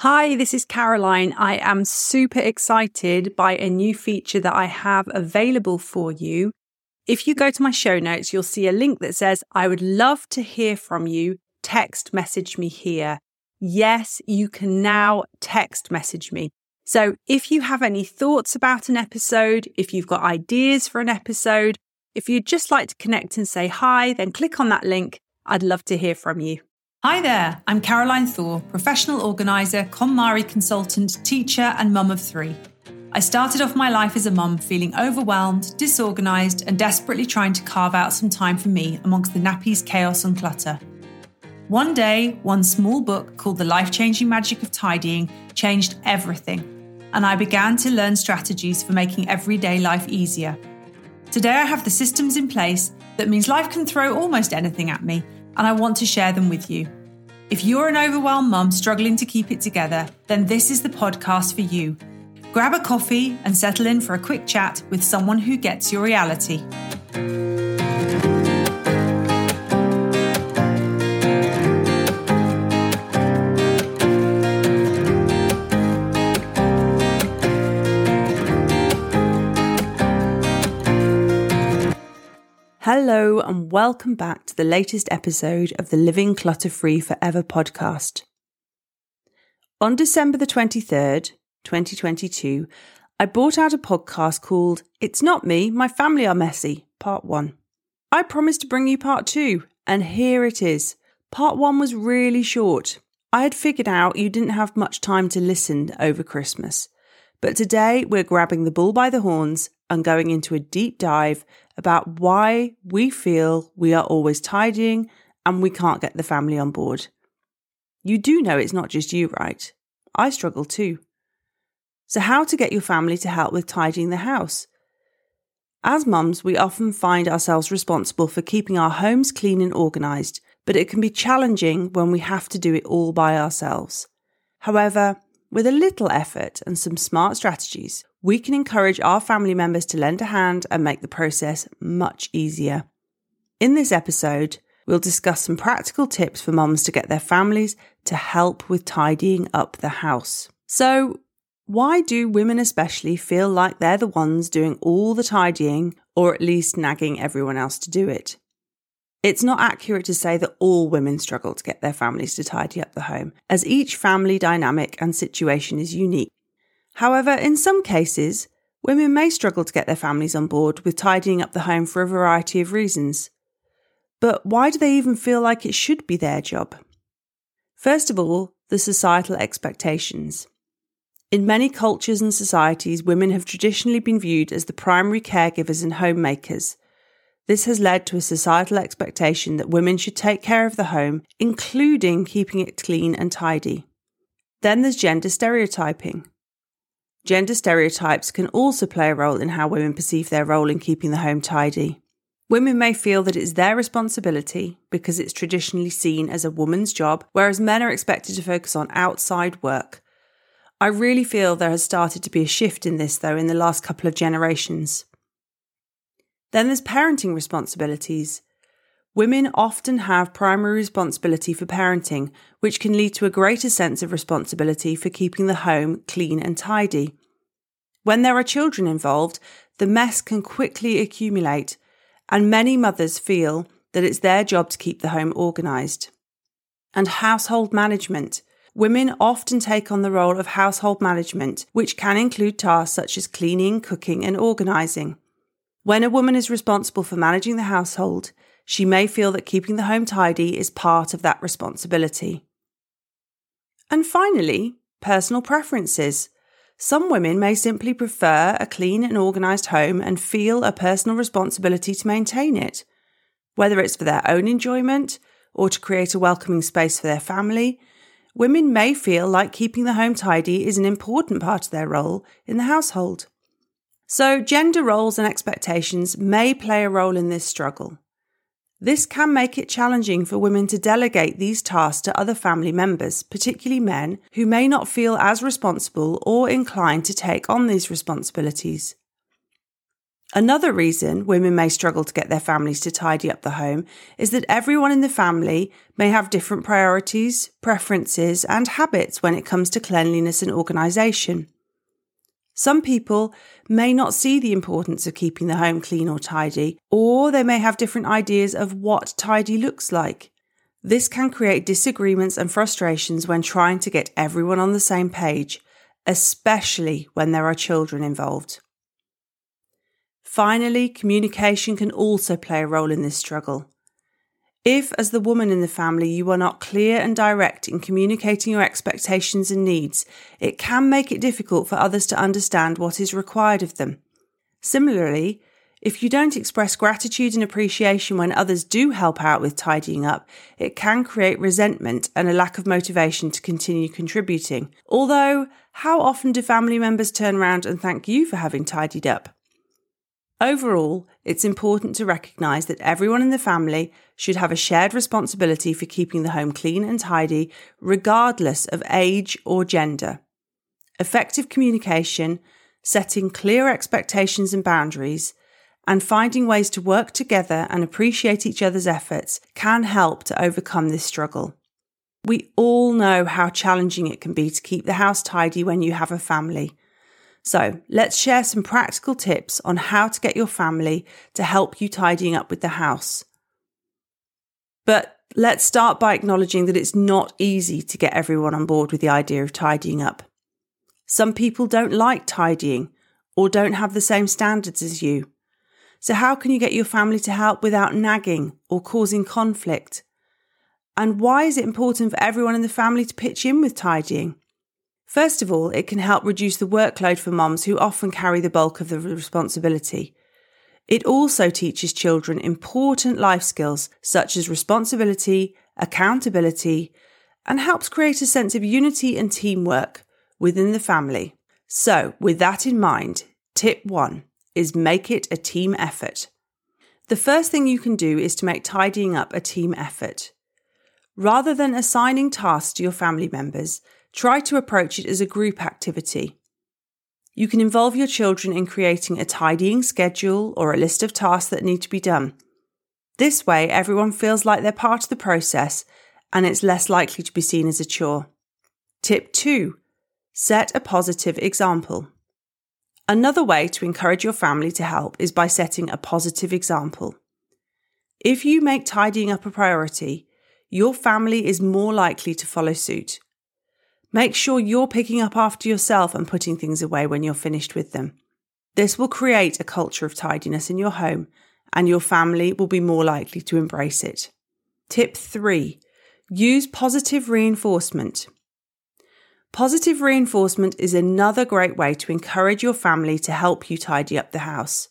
Hi, this is Caroline. I am super excited by a new feature that I have available for you. If you go to my show notes, you'll see a link that says, I would love to hear from you. Text message me here. Yes, you can now text message me. So if you have any thoughts about an episode, if you've got ideas for an episode, if you'd just like to connect and say hi, then click on that link. I'd love to hear from you. Hi there, I'm Caroline Thor, professional organiser, KonMari consultant, teacher, and mum of three. I started off my life as a mum feeling overwhelmed, disorganised, and desperately trying to carve out some time for me amongst the nappies, chaos, and clutter. One day, one small book called The Life Changing Magic of Tidying changed everything, and I began to learn strategies for making everyday life easier. Today, I have the systems in place that means life can throw almost anything at me and I want to share them with you. If you're an overwhelmed mum struggling to keep it together, then this is the podcast for you. Grab a coffee and settle in for a quick chat with someone who gets your reality. Hello, and welcome back to the latest episode of the Living Clutter Free Forever podcast. On December the 23rd, 2022, I brought out a podcast called It's Not Me, My Family Are Messy, Part 1. I promised to bring you Part 2, and here it is. Part 1 was really short. I had figured out you didn't have much time to listen over Christmas. But today we're grabbing the bull by the horns and going into a deep dive about why we feel we are always tidying and we can't get the family on board. You do know it's not just you, right? I struggle too. So, how to get your family to help with tidying the house? As mums, we often find ourselves responsible for keeping our homes clean and organised, but it can be challenging when we have to do it all by ourselves. However, with a little effort and some smart strategies, we can encourage our family members to lend a hand and make the process much easier. In this episode, we'll discuss some practical tips for moms to get their families to help with tidying up the house. So, why do women especially feel like they're the ones doing all the tidying or at least nagging everyone else to do it? It's not accurate to say that all women struggle to get their families to tidy up the home, as each family dynamic and situation is unique. However, in some cases, women may struggle to get their families on board with tidying up the home for a variety of reasons. But why do they even feel like it should be their job? First of all, the societal expectations. In many cultures and societies, women have traditionally been viewed as the primary caregivers and homemakers. This has led to a societal expectation that women should take care of the home, including keeping it clean and tidy. Then there's gender stereotyping. Gender stereotypes can also play a role in how women perceive their role in keeping the home tidy. Women may feel that it's their responsibility because it's traditionally seen as a woman's job, whereas men are expected to focus on outside work. I really feel there has started to be a shift in this, though, in the last couple of generations. Then there's parenting responsibilities. Women often have primary responsibility for parenting, which can lead to a greater sense of responsibility for keeping the home clean and tidy. When there are children involved, the mess can quickly accumulate, and many mothers feel that it's their job to keep the home organised. And household management. Women often take on the role of household management, which can include tasks such as cleaning, cooking, and organising. When a woman is responsible for managing the household, she may feel that keeping the home tidy is part of that responsibility. And finally, personal preferences. Some women may simply prefer a clean and organised home and feel a personal responsibility to maintain it. Whether it's for their own enjoyment or to create a welcoming space for their family, women may feel like keeping the home tidy is an important part of their role in the household. So, gender roles and expectations may play a role in this struggle. This can make it challenging for women to delegate these tasks to other family members, particularly men, who may not feel as responsible or inclined to take on these responsibilities. Another reason women may struggle to get their families to tidy up the home is that everyone in the family may have different priorities, preferences, and habits when it comes to cleanliness and organisation. Some people may not see the importance of keeping the home clean or tidy, or they may have different ideas of what tidy looks like. This can create disagreements and frustrations when trying to get everyone on the same page, especially when there are children involved. Finally, communication can also play a role in this struggle. If, as the woman in the family, you are not clear and direct in communicating your expectations and needs, it can make it difficult for others to understand what is required of them. Similarly, if you don't express gratitude and appreciation when others do help out with tidying up, it can create resentment and a lack of motivation to continue contributing. Although, how often do family members turn around and thank you for having tidied up? Overall, it's important to recognise that everyone in the family should have a shared responsibility for keeping the home clean and tidy, regardless of age or gender. Effective communication, setting clear expectations and boundaries, and finding ways to work together and appreciate each other's efforts can help to overcome this struggle. We all know how challenging it can be to keep the house tidy when you have a family. So let's share some practical tips on how to get your family to help you tidying up with the house. But let's start by acknowledging that it's not easy to get everyone on board with the idea of tidying up. Some people don't like tidying or don't have the same standards as you. So, how can you get your family to help without nagging or causing conflict? And why is it important for everyone in the family to pitch in with tidying? First of all, it can help reduce the workload for moms who often carry the bulk of the responsibility. It also teaches children important life skills such as responsibility, accountability, and helps create a sense of unity and teamwork within the family. So, with that in mind, tip one is make it a team effort. The first thing you can do is to make tidying up a team effort. Rather than assigning tasks to your family members, try to approach it as a group activity. You can involve your children in creating a tidying schedule or a list of tasks that need to be done. This way, everyone feels like they're part of the process and it's less likely to be seen as a chore. Tip 2 Set a positive example. Another way to encourage your family to help is by setting a positive example. If you make tidying up a priority, your family is more likely to follow suit. Make sure you're picking up after yourself and putting things away when you're finished with them. This will create a culture of tidiness in your home, and your family will be more likely to embrace it. Tip 3 Use positive reinforcement. Positive reinforcement is another great way to encourage your family to help you tidy up the house.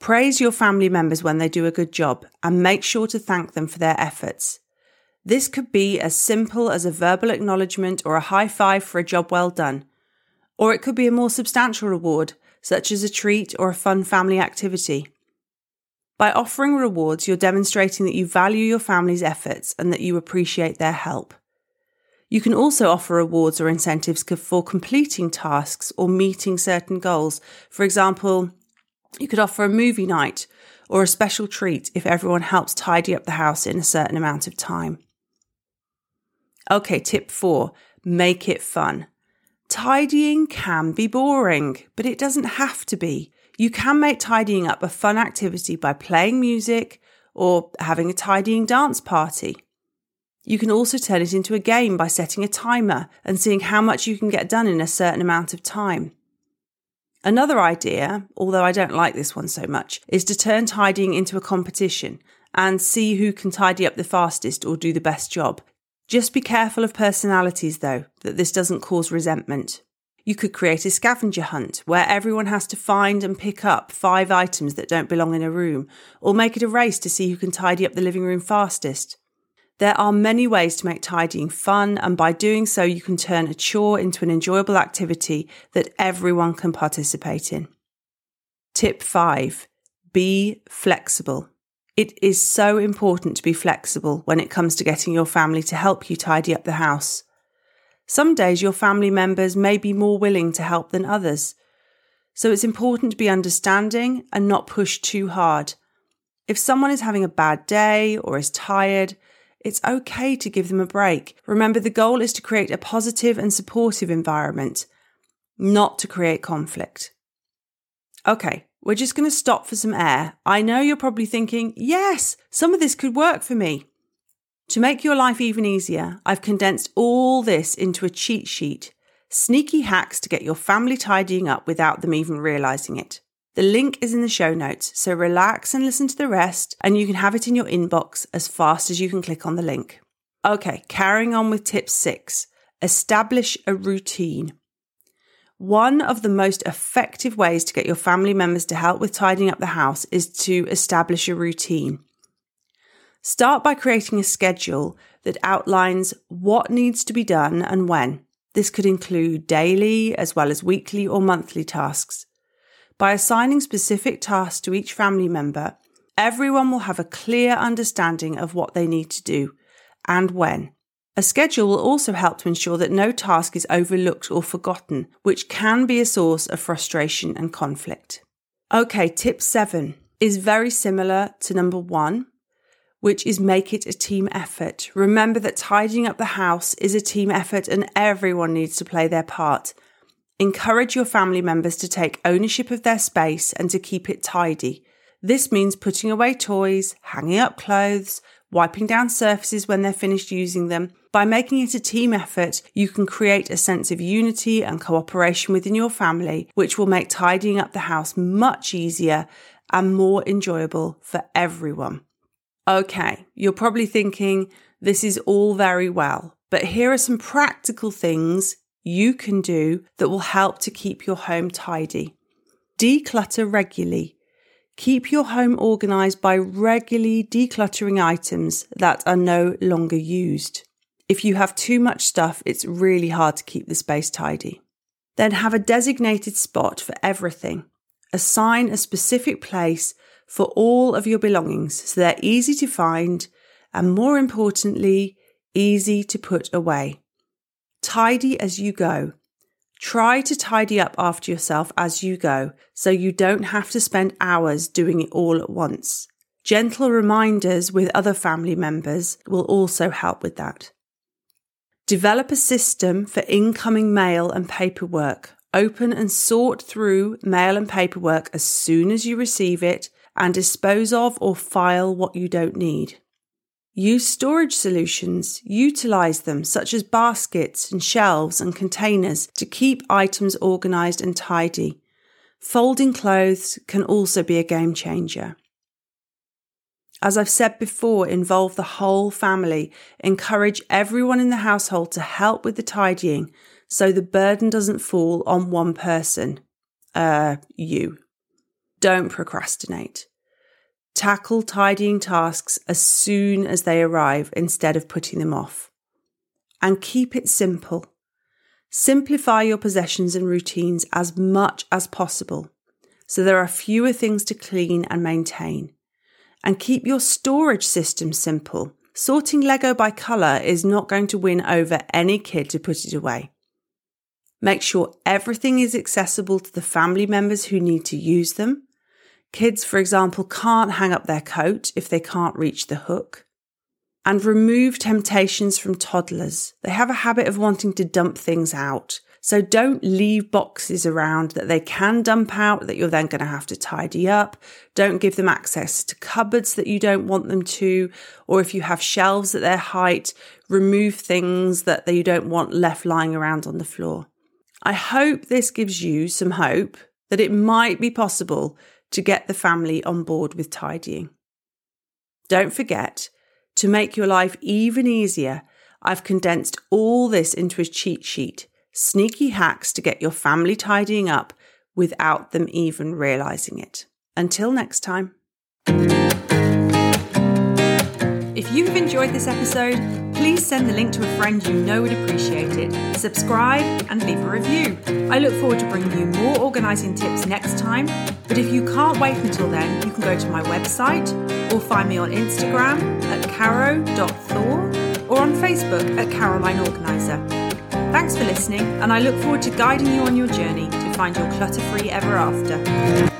Praise your family members when they do a good job and make sure to thank them for their efforts. This could be as simple as a verbal acknowledgement or a high five for a job well done. Or it could be a more substantial reward, such as a treat or a fun family activity. By offering rewards, you're demonstrating that you value your family's efforts and that you appreciate their help. You can also offer rewards or incentives for completing tasks or meeting certain goals. For example, you could offer a movie night or a special treat if everyone helps tidy up the house in a certain amount of time. Okay, tip four make it fun. Tidying can be boring, but it doesn't have to be. You can make tidying up a fun activity by playing music or having a tidying dance party. You can also turn it into a game by setting a timer and seeing how much you can get done in a certain amount of time. Another idea, although I don't like this one so much, is to turn tidying into a competition and see who can tidy up the fastest or do the best job. Just be careful of personalities, though, that this doesn't cause resentment. You could create a scavenger hunt where everyone has to find and pick up five items that don't belong in a room, or make it a race to see who can tidy up the living room fastest. There are many ways to make tidying fun, and by doing so, you can turn a chore into an enjoyable activity that everyone can participate in. Tip 5 Be flexible. It is so important to be flexible when it comes to getting your family to help you tidy up the house. Some days your family members may be more willing to help than others. So it's important to be understanding and not push too hard. If someone is having a bad day or is tired, it's okay to give them a break. Remember, the goal is to create a positive and supportive environment, not to create conflict. Okay, we're just going to stop for some air. I know you're probably thinking, yes, some of this could work for me. To make your life even easier, I've condensed all this into a cheat sheet sneaky hacks to get your family tidying up without them even realizing it. The link is in the show notes, so relax and listen to the rest, and you can have it in your inbox as fast as you can click on the link. Okay, carrying on with tip six establish a routine. One of the most effective ways to get your family members to help with tidying up the house is to establish a routine. Start by creating a schedule that outlines what needs to be done and when. This could include daily as well as weekly or monthly tasks. By assigning specific tasks to each family member, everyone will have a clear understanding of what they need to do and when. A schedule will also help to ensure that no task is overlooked or forgotten, which can be a source of frustration and conflict. Okay, tip seven is very similar to number one, which is make it a team effort. Remember that tidying up the house is a team effort and everyone needs to play their part. Encourage your family members to take ownership of their space and to keep it tidy. This means putting away toys, hanging up clothes, wiping down surfaces when they're finished using them. By making it a team effort, you can create a sense of unity and cooperation within your family, which will make tidying up the house much easier and more enjoyable for everyone. Okay, you're probably thinking this is all very well, but here are some practical things you can do that will help to keep your home tidy. Declutter regularly. Keep your home organized by regularly decluttering items that are no longer used. If you have too much stuff, it's really hard to keep the space tidy. Then have a designated spot for everything. Assign a specific place for all of your belongings so they're easy to find and, more importantly, easy to put away. Tidy as you go. Try to tidy up after yourself as you go so you don't have to spend hours doing it all at once. Gentle reminders with other family members will also help with that. Develop a system for incoming mail and paperwork. Open and sort through mail and paperwork as soon as you receive it and dispose of or file what you don't need. Use storage solutions, utilize them, such as baskets and shelves and containers, to keep items organized and tidy. Folding clothes can also be a game changer. As I've said before, involve the whole family. Encourage everyone in the household to help with the tidying so the burden doesn't fall on one person. Uh, you. Don't procrastinate. Tackle tidying tasks as soon as they arrive instead of putting them off. And keep it simple. Simplify your possessions and routines as much as possible so there are fewer things to clean and maintain. And keep your storage system simple. Sorting Lego by colour is not going to win over any kid to put it away. Make sure everything is accessible to the family members who need to use them Kids, for example, can't hang up their coat if they can't reach the hook. And remove temptations from toddlers. They have a habit of wanting to dump things out. So don't leave boxes around that they can dump out that you're then going to have to tidy up. Don't give them access to cupboards that you don't want them to. Or if you have shelves at their height, remove things that you don't want left lying around on the floor. I hope this gives you some hope that it might be possible to get the family on board with tidying. Don't forget, to make your life even easier, I've condensed all this into a cheat sheet sneaky hacks to get your family tidying up without them even realizing it. Until next time. If you've enjoyed this episode, please send the link to a friend you know would appreciate it. Subscribe and leave a review. I look forward to bringing you more organising tips next time. But if you can't wait until then, you can go to my website or find me on Instagram at caro.thor or on Facebook at Caroline Organiser. Thanks for listening, and I look forward to guiding you on your journey to find your clutter free ever after.